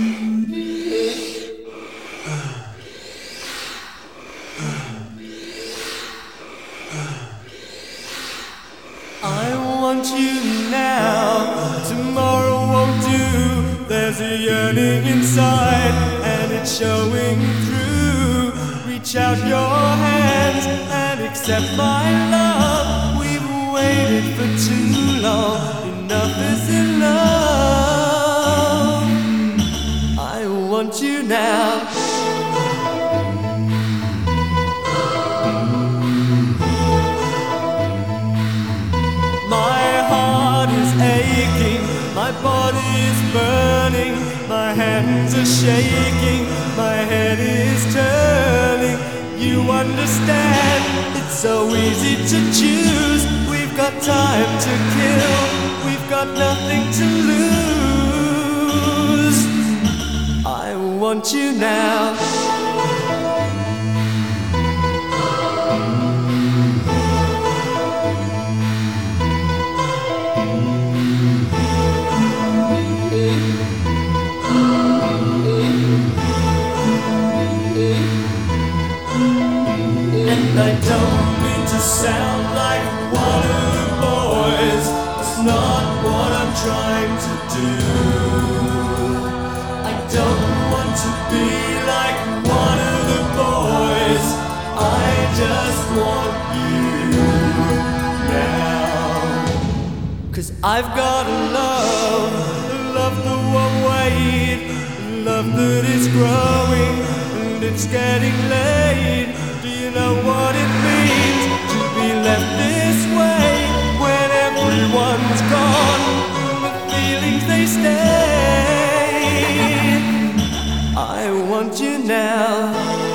Mm-hmm. My hands are shaking, my head is turning. You understand, it's so easy to choose. We've got time to kill, we've got nothing to lose. I want you now. I don't mean to sound like one of the boys. It's not what I'm trying to do. I don't want to be like one of the boys. I just want you now. Cause I've got a love, a love that won't a love that is growing and it's getting late. Know what it means to be left this way when everyone's gone? The feelings they stay. I want you now.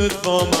Good for my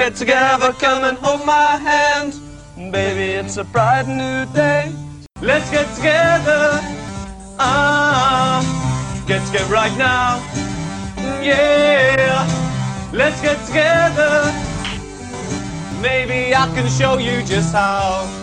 get together, come and hold my hand. Baby, it's a bright new day. Let's get together. Ah, get together right now. Yeah, let's get together. Maybe I can show you just how.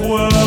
world.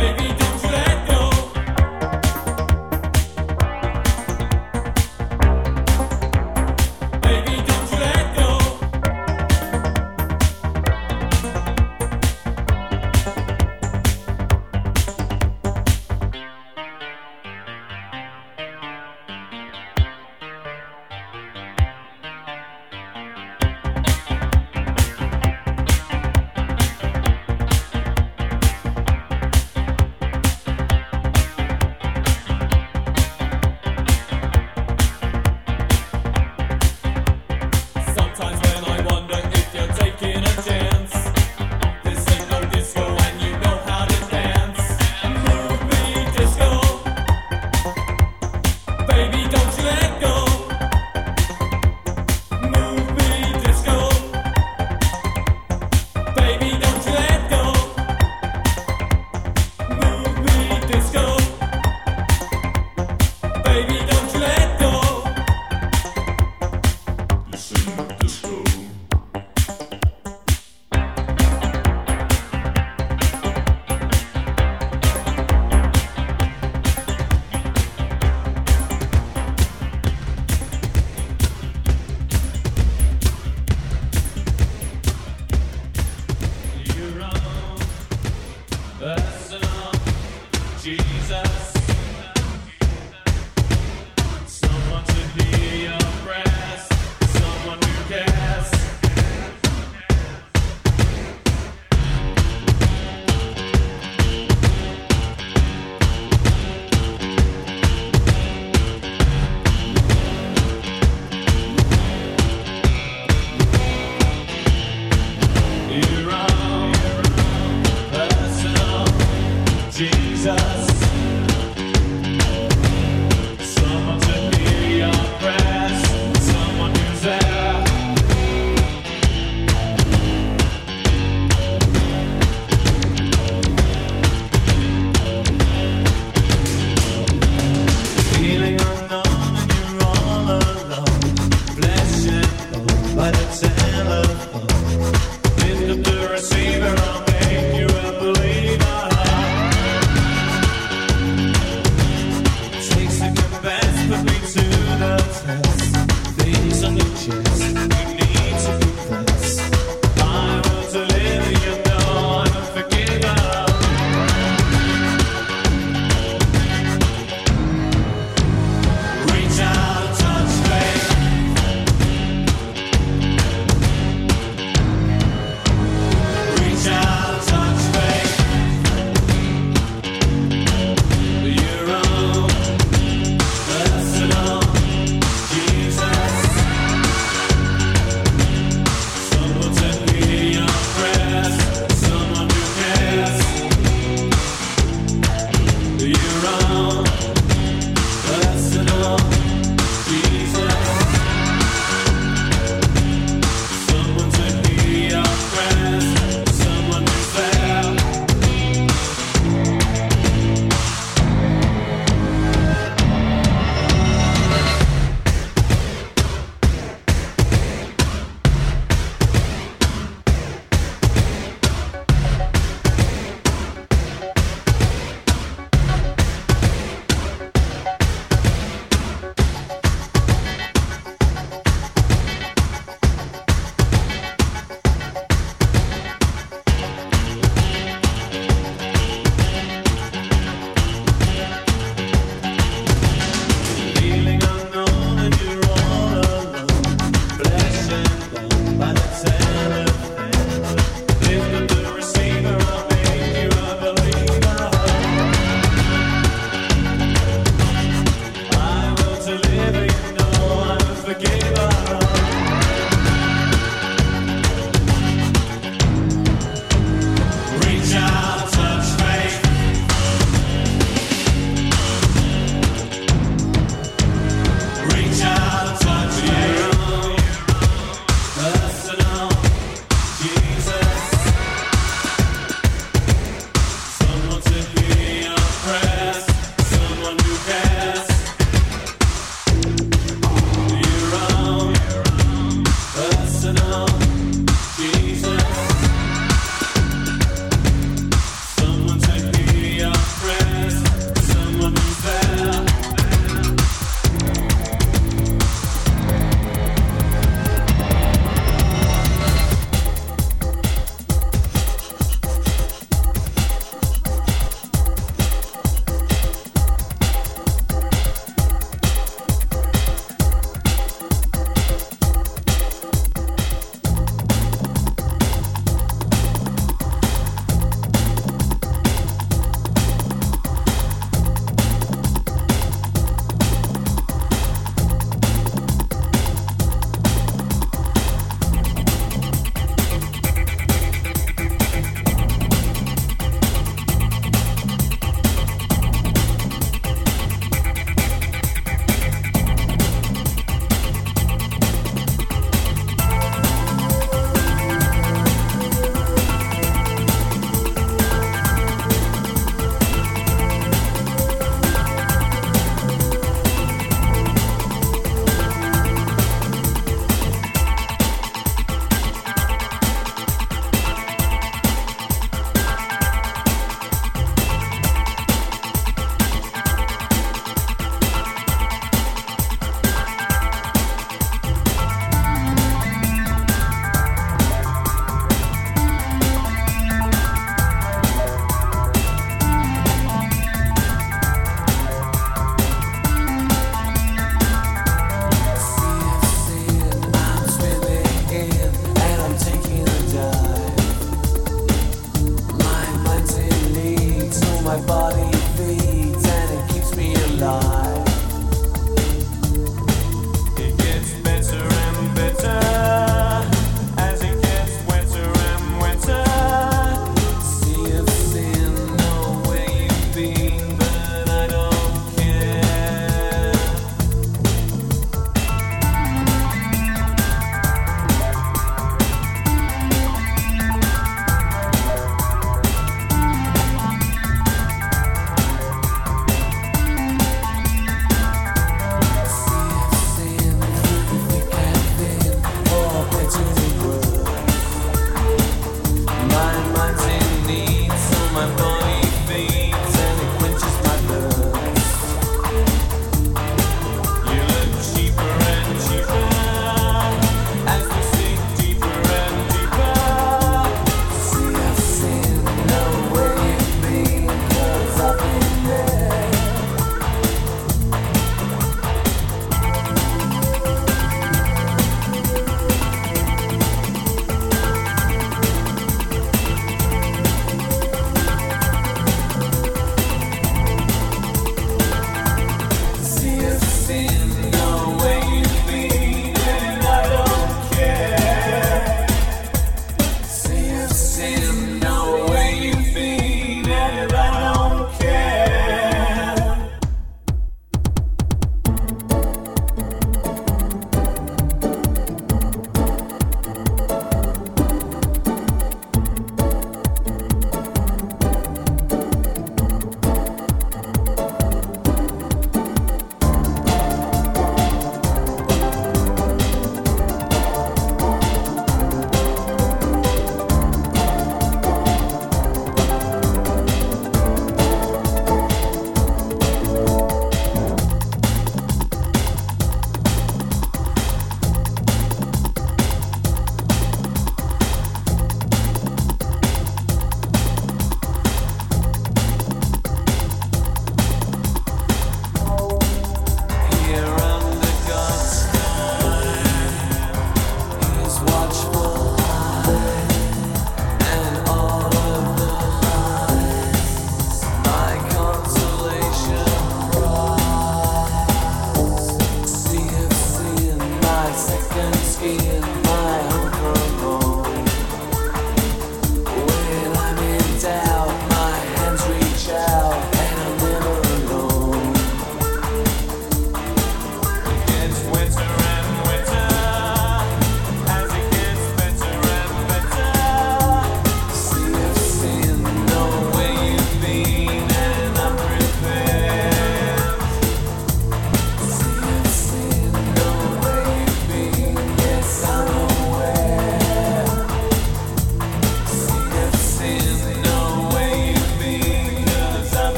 Lift